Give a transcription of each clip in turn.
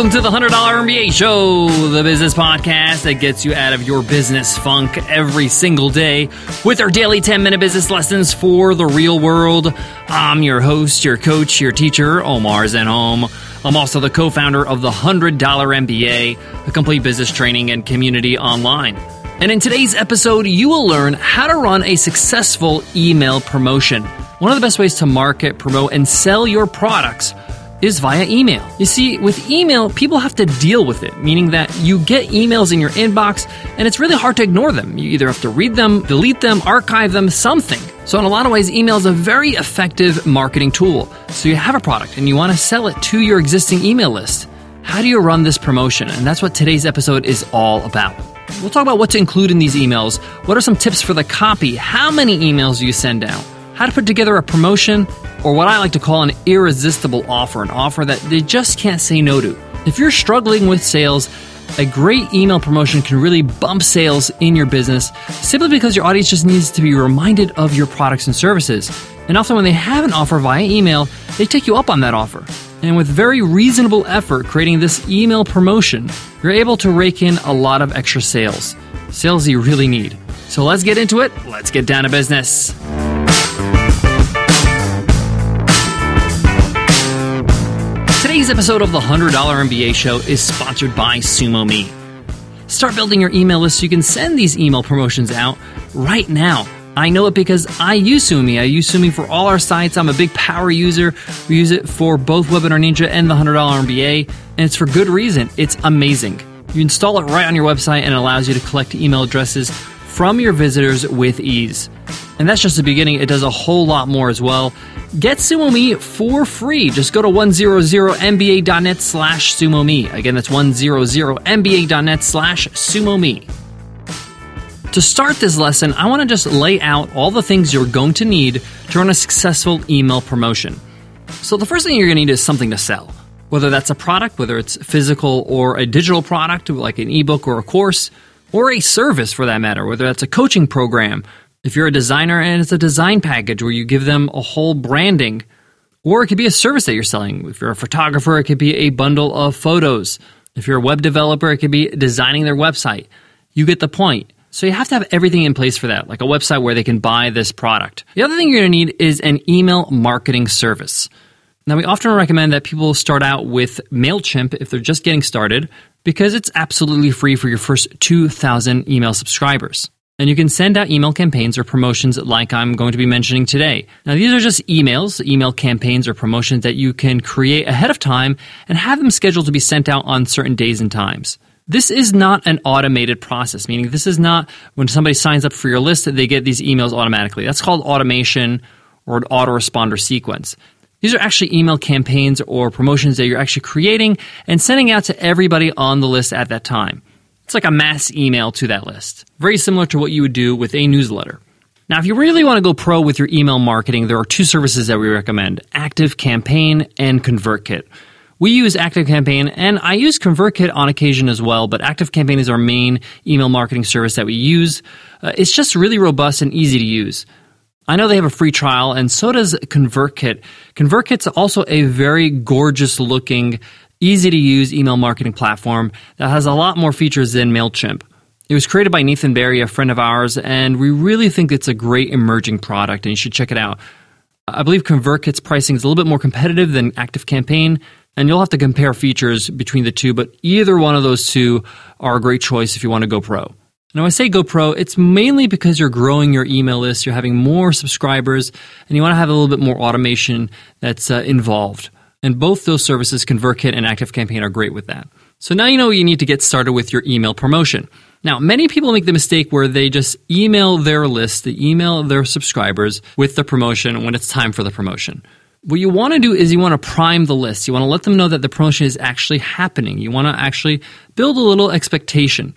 Welcome to the $100 MBA Show, the business podcast that gets you out of your business funk every single day with our daily 10 minute business lessons for the real world. I'm your host, your coach, your teacher, Omar Zenhom. I'm also the co founder of the $100 MBA, a complete business training and community online. And in today's episode, you will learn how to run a successful email promotion. One of the best ways to market, promote, and sell your products is via email. You see, with email, people have to deal with it, meaning that you get emails in your inbox and it's really hard to ignore them. You either have to read them, delete them, archive them, something. So, in a lot of ways, email is a very effective marketing tool. So, you have a product and you want to sell it to your existing email list. How do you run this promotion? And that's what today's episode is all about. We'll talk about what to include in these emails. What are some tips for the copy? How many emails do you send out? How to put together a promotion or what I like to call an irresistible offer, an offer that they just can't say no to. If you're struggling with sales, a great email promotion can really bump sales in your business simply because your audience just needs to be reminded of your products and services. And often, when they have an offer via email, they take you up on that offer. And with very reasonable effort creating this email promotion, you're able to rake in a lot of extra sales. Sales you really need. So let's get into it. Let's get down to business. Today's episode of the $100 MBA show is sponsored by SumoMe. Start building your email list so you can send these email promotions out right now. I know it because I use SumoMe. I use SumoMe for all our sites. I'm a big power user. We use it for both Webinar Ninja and the $100 MBA, and it's for good reason. It's amazing. You install it right on your website and it allows you to collect email addresses from your visitors with ease. And that's just the beginning. It does a whole lot more as well. Get SumoMe for free. Just go to 100mba.net slash SumoMe. Again, that's 100mba.net slash SumoMe. To start this lesson, I want to just lay out all the things you're going to need to run a successful email promotion. So, the first thing you're going to need is something to sell. Whether that's a product, whether it's physical or a digital product, like an ebook or a course, or a service for that matter, whether that's a coaching program, if you're a designer and it's a design package where you give them a whole branding, or it could be a service that you're selling. If you're a photographer, it could be a bundle of photos. If you're a web developer, it could be designing their website. You get the point. So you have to have everything in place for that, like a website where they can buy this product. The other thing you're going to need is an email marketing service. Now, we often recommend that people start out with MailChimp if they're just getting started because it's absolutely free for your first 2,000 email subscribers and you can send out email campaigns or promotions like I'm going to be mentioning today. Now, these are just emails, email campaigns or promotions that you can create ahead of time and have them scheduled to be sent out on certain days and times. This is not an automated process, meaning this is not when somebody signs up for your list that they get these emails automatically. That's called automation or an autoresponder sequence. These are actually email campaigns or promotions that you're actually creating and sending out to everybody on the list at that time. It's like a mass email to that list, very similar to what you would do with a newsletter. Now, if you really want to go pro with your email marketing, there are two services that we recommend Active Campaign and ConvertKit. We use Active Campaign and I use ConvertKit on occasion as well, but ActiveCampaign is our main email marketing service that we use. Uh, it's just really robust and easy to use. I know they have a free trial, and so does ConvertKit. ConvertKit's also a very gorgeous looking easy to use email marketing platform that has a lot more features than MailChimp. It was created by Nathan Barry, a friend of ours, and we really think it's a great emerging product and you should check it out. I believe ConvertKit's pricing is a little bit more competitive than Active Campaign, and you'll have to compare features between the two, but either one of those two are a great choice if you want to go pro. Now, I say go pro, it's mainly because you're growing your email list, you're having more subscribers, and you want to have a little bit more automation that's uh, involved. And both those services, ConvertKit and ActiveCampaign, are great with that. So now you know you need to get started with your email promotion. Now, many people make the mistake where they just email their list, they email their subscribers with the promotion when it's time for the promotion. What you want to do is you want to prime the list. You want to let them know that the promotion is actually happening. You want to actually build a little expectation.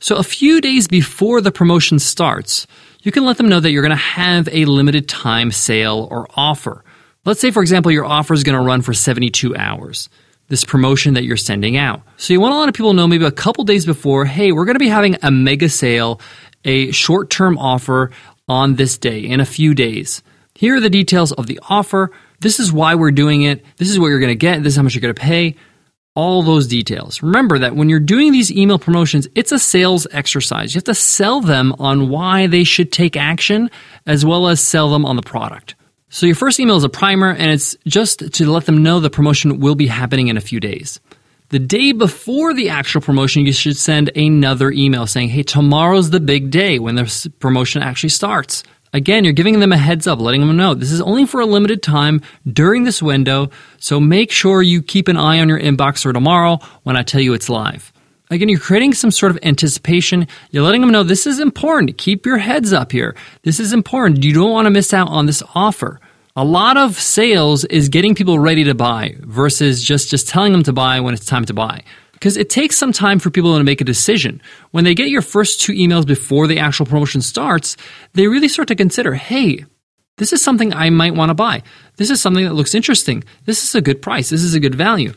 So, a few days before the promotion starts, you can let them know that you're going to have a limited time sale or offer. Let's say, for example, your offer is going to run for 72 hours, this promotion that you're sending out. So you want to let people know maybe a couple days before, hey, we're going to be having a mega sale, a short term offer on this day in a few days. Here are the details of the offer. This is why we're doing it. This is what you're going to get. This is how much you're going to pay. all those details. Remember that when you're doing these email promotions, it's a sales exercise. You have to sell them on why they should take action as well as sell them on the product. So your first email is a primer and it's just to let them know the promotion will be happening in a few days. The day before the actual promotion, you should send another email saying, hey, tomorrow's the big day when the promotion actually starts. Again, you're giving them a heads up, letting them know this is only for a limited time during this window, so make sure you keep an eye on your inbox for tomorrow when I tell you it's live. Again, you're creating some sort of anticipation. You're letting them know this is important. Keep your heads up here. This is important. You don't want to miss out on this offer. A lot of sales is getting people ready to buy versus just, just telling them to buy when it's time to buy because it takes some time for people to make a decision. When they get your first two emails before the actual promotion starts, they really start to consider, hey, this is something I might want to buy. This is something that looks interesting. This is a good price. This is a good value.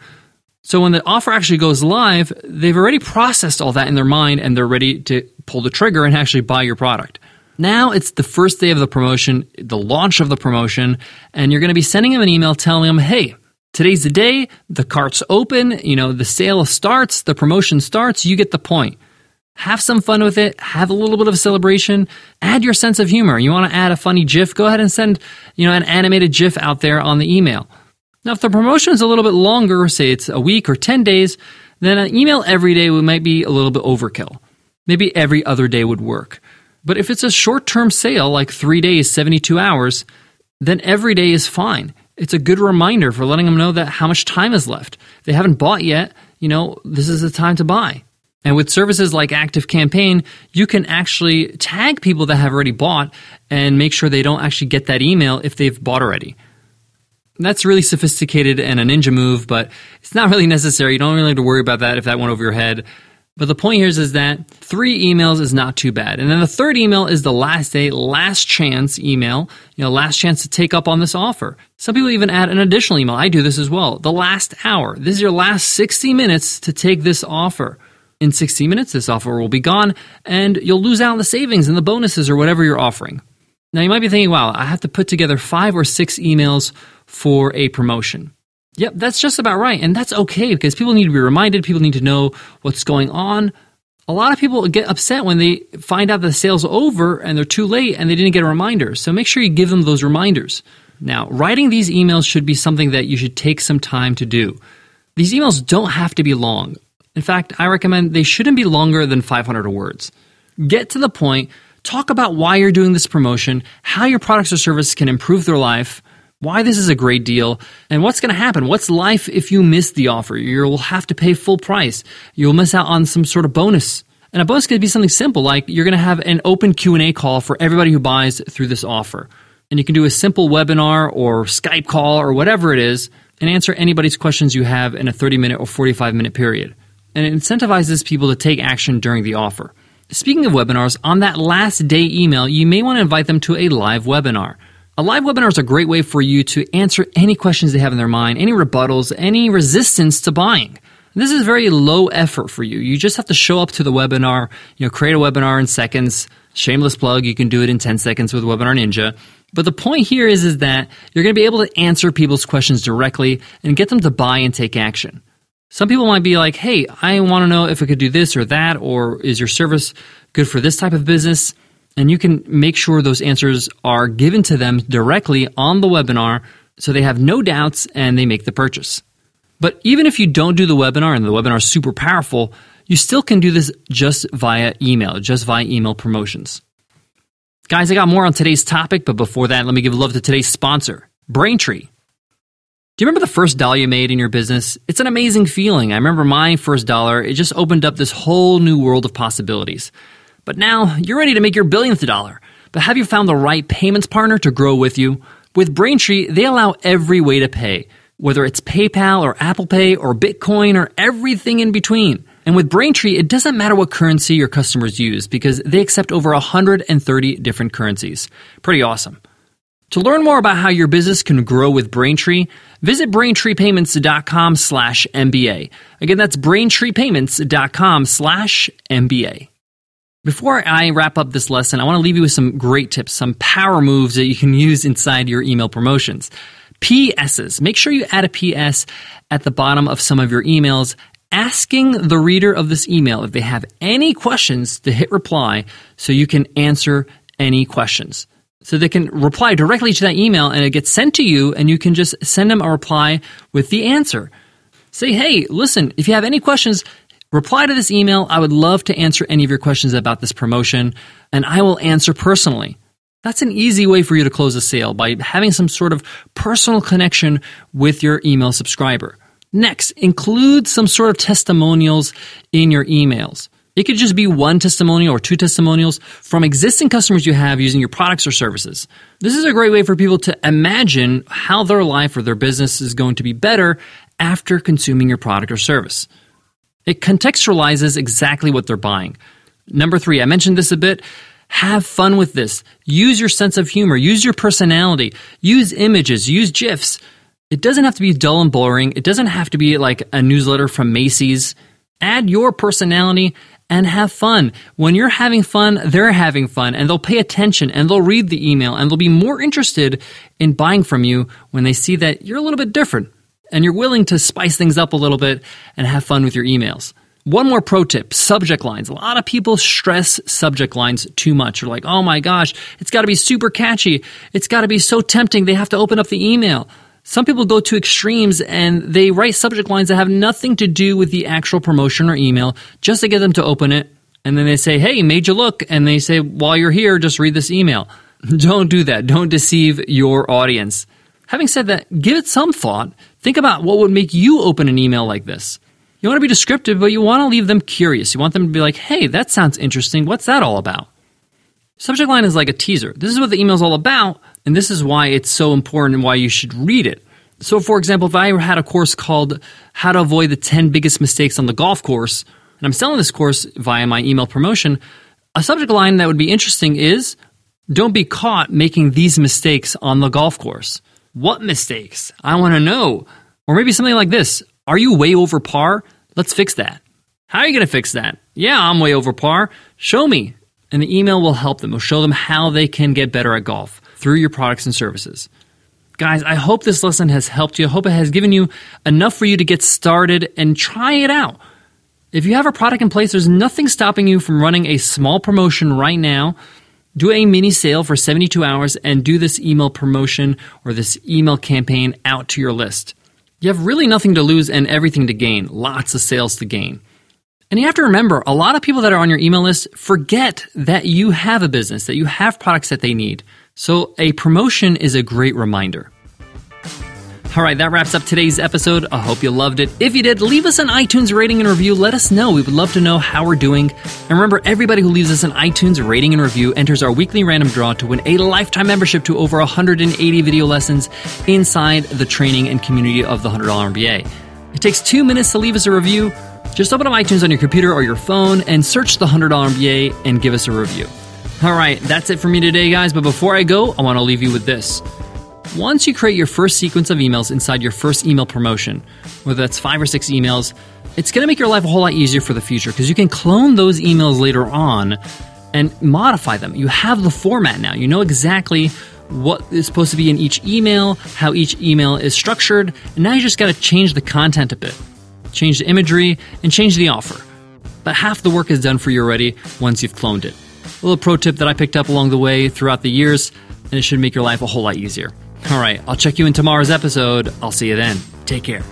So when the offer actually goes live, they've already processed all that in their mind and they're ready to pull the trigger and actually buy your product. Now it's the first day of the promotion, the launch of the promotion, and you're going to be sending them an email telling them, hey, Today's the day, the cart's open, you know, the sale starts, the promotion starts, you get the point. Have some fun with it, have a little bit of celebration, add your sense of humor. You want to add a funny GIF, go ahead and send, you know, an animated GIF out there on the email. Now, if the promotion is a little bit longer, say it's a week or 10 days, then an email every day would might be a little bit overkill. Maybe every other day would work. But if it's a short term sale, like three days, 72 hours, then every day is fine it's a good reminder for letting them know that how much time is left. They haven't bought yet, you know, this is the time to buy. And with services like Active Campaign, you can actually tag people that have already bought and make sure they don't actually get that email if they've bought already. That's really sophisticated and a ninja move, but it's not really necessary. You don't really have to worry about that if that went over your head. But the point here is, is that three emails is not too bad. And then the third email is the last day, last chance email, you know, last chance to take up on this offer. Some people even add an additional email. I do this as well. The last hour. This is your last 60 minutes to take this offer. In 60 minutes, this offer will be gone and you'll lose out on the savings and the bonuses or whatever you're offering. Now you might be thinking, wow, I have to put together five or six emails for a promotion. Yep, that's just about right. And that's okay because people need to be reminded, people need to know what's going on. A lot of people get upset when they find out the sale's over and they're too late and they didn't get a reminder. So make sure you give them those reminders. Now, writing these emails should be something that you should take some time to do. These emails don't have to be long. In fact, I recommend they shouldn't be longer than 500 words. Get to the point, talk about why you're doing this promotion, how your products or service can improve their life, why this is a great deal, and what's going to happen. What's life if you miss the offer? You'll have to pay full price. You'll miss out on some sort of bonus. And a bonus could be something simple like you're going to have an open Q&A call for everybody who buys through this offer. And you can do a simple webinar or Skype call or whatever it is and answer anybody's questions you have in a 30 minute or 45 minute period. And it incentivizes people to take action during the offer. Speaking of webinars, on that last day email, you may want to invite them to a live webinar. A live webinar is a great way for you to answer any questions they have in their mind, any rebuttals, any resistance to buying. This is very low effort for you. You just have to show up to the webinar, you know, create a webinar in seconds. Shameless plug, you can do it in 10 seconds with Webinar Ninja. But the point here is, is that you're going to be able to answer people's questions directly and get them to buy and take action. Some people might be like, hey, I want to know if I could do this or that, or is your service good for this type of business? And you can make sure those answers are given to them directly on the webinar so they have no doubts and they make the purchase. But even if you don't do the webinar and the webinar is super powerful, you still can do this just via email, just via email promotions. Guys, I got more on today's topic, but before that, let me give love to today's sponsor, Braintree. Do you remember the first dollar you made in your business? It's an amazing feeling. I remember my first dollar, it just opened up this whole new world of possibilities. But now you're ready to make your billionth dollar. But have you found the right payments partner to grow with you? With Braintree, they allow every way to pay, whether it's PayPal or Apple Pay or Bitcoin or everything in between. And with Braintree, it doesn't matter what currency your customers use because they accept over 130 different currencies. Pretty awesome. To learn more about how your business can grow with Braintree, visit braintreepayments.com slash MBA. Again, that's braintreepayments.com slash MBA. Before I wrap up this lesson, I want to leave you with some great tips, some power moves that you can use inside your email promotions. PSs. Make sure you add a PS at the bottom of some of your emails asking the reader of this email if they have any questions to hit reply so you can answer any questions. So they can reply directly to that email and it gets sent to you and you can just send them a reply with the answer. Say, hey, listen, if you have any questions, reply to this email. I would love to answer any of your questions about this promotion and I will answer personally. That's an easy way for you to close a sale by having some sort of personal connection with your email subscriber. Next, include some sort of testimonials in your emails. It could just be one testimonial or two testimonials from existing customers you have using your products or services. This is a great way for people to imagine how their life or their business is going to be better after consuming your product or service. It contextualizes exactly what they're buying. Number three, I mentioned this a bit. Have fun with this. Use your sense of humor. Use your personality. Use images. Use GIFs. It doesn't have to be dull and boring. It doesn't have to be like a newsletter from Macy's. Add your personality and have fun. When you're having fun, they're having fun and they'll pay attention and they'll read the email and they'll be more interested in buying from you when they see that you're a little bit different and you're willing to spice things up a little bit and have fun with your emails. One more pro tip subject lines. A lot of people stress subject lines too much. They're like, oh my gosh, it's got to be super catchy. It's got to be so tempting. They have to open up the email. Some people go to extremes and they write subject lines that have nothing to do with the actual promotion or email just to get them to open it. And then they say, hey, made you look. And they say, while you're here, just read this email. Don't do that. Don't deceive your audience. Having said that, give it some thought. Think about what would make you open an email like this. You want to be descriptive, but you want to leave them curious. You want them to be like, hey, that sounds interesting. What's that all about? Subject line is like a teaser. This is what the email is all about, and this is why it's so important and why you should read it. So, for example, if I had a course called How to Avoid the 10 Biggest Mistakes on the Golf Course, and I'm selling this course via my email promotion, a subject line that would be interesting is Don't be caught making these mistakes on the golf course. What mistakes? I want to know. Or maybe something like this are you way over par? Let's fix that. How are you going to fix that? Yeah, I'm way over par. Show me. And the email will help them. It'll show them how they can get better at golf through your products and services. Guys, I hope this lesson has helped you. I hope it has given you enough for you to get started and try it out. If you have a product in place, there's nothing stopping you from running a small promotion right now. Do a mini sale for 72 hours and do this email promotion or this email campaign out to your list. You have really nothing to lose and everything to gain, lots of sales to gain. And you have to remember, a lot of people that are on your email list forget that you have a business, that you have products that they need. So a promotion is a great reminder. All right, that wraps up today's episode. I hope you loved it. If you did, leave us an iTunes rating and review. Let us know. We would love to know how we're doing. And remember, everybody who leaves us an iTunes rating and review enters our weekly random draw to win a lifetime membership to over 180 video lessons inside the training and community of the $100 MBA. It takes two minutes to leave us a review. Just open up iTunes on your computer or your phone and search the $100 MBA and give us a review. All right, that's it for me today, guys. But before I go, I want to leave you with this. Once you create your first sequence of emails inside your first email promotion, whether that's five or six emails, it's going to make your life a whole lot easier for the future because you can clone those emails later on and modify them. You have the format now. You know exactly what is supposed to be in each email, how each email is structured, and now you just got to change the content a bit, change the imagery, and change the offer. But half the work is done for you already once you've cloned it. A little pro tip that I picked up along the way throughout the years, and it should make your life a whole lot easier. All right, I'll check you in tomorrow's episode. I'll see you then. Take care.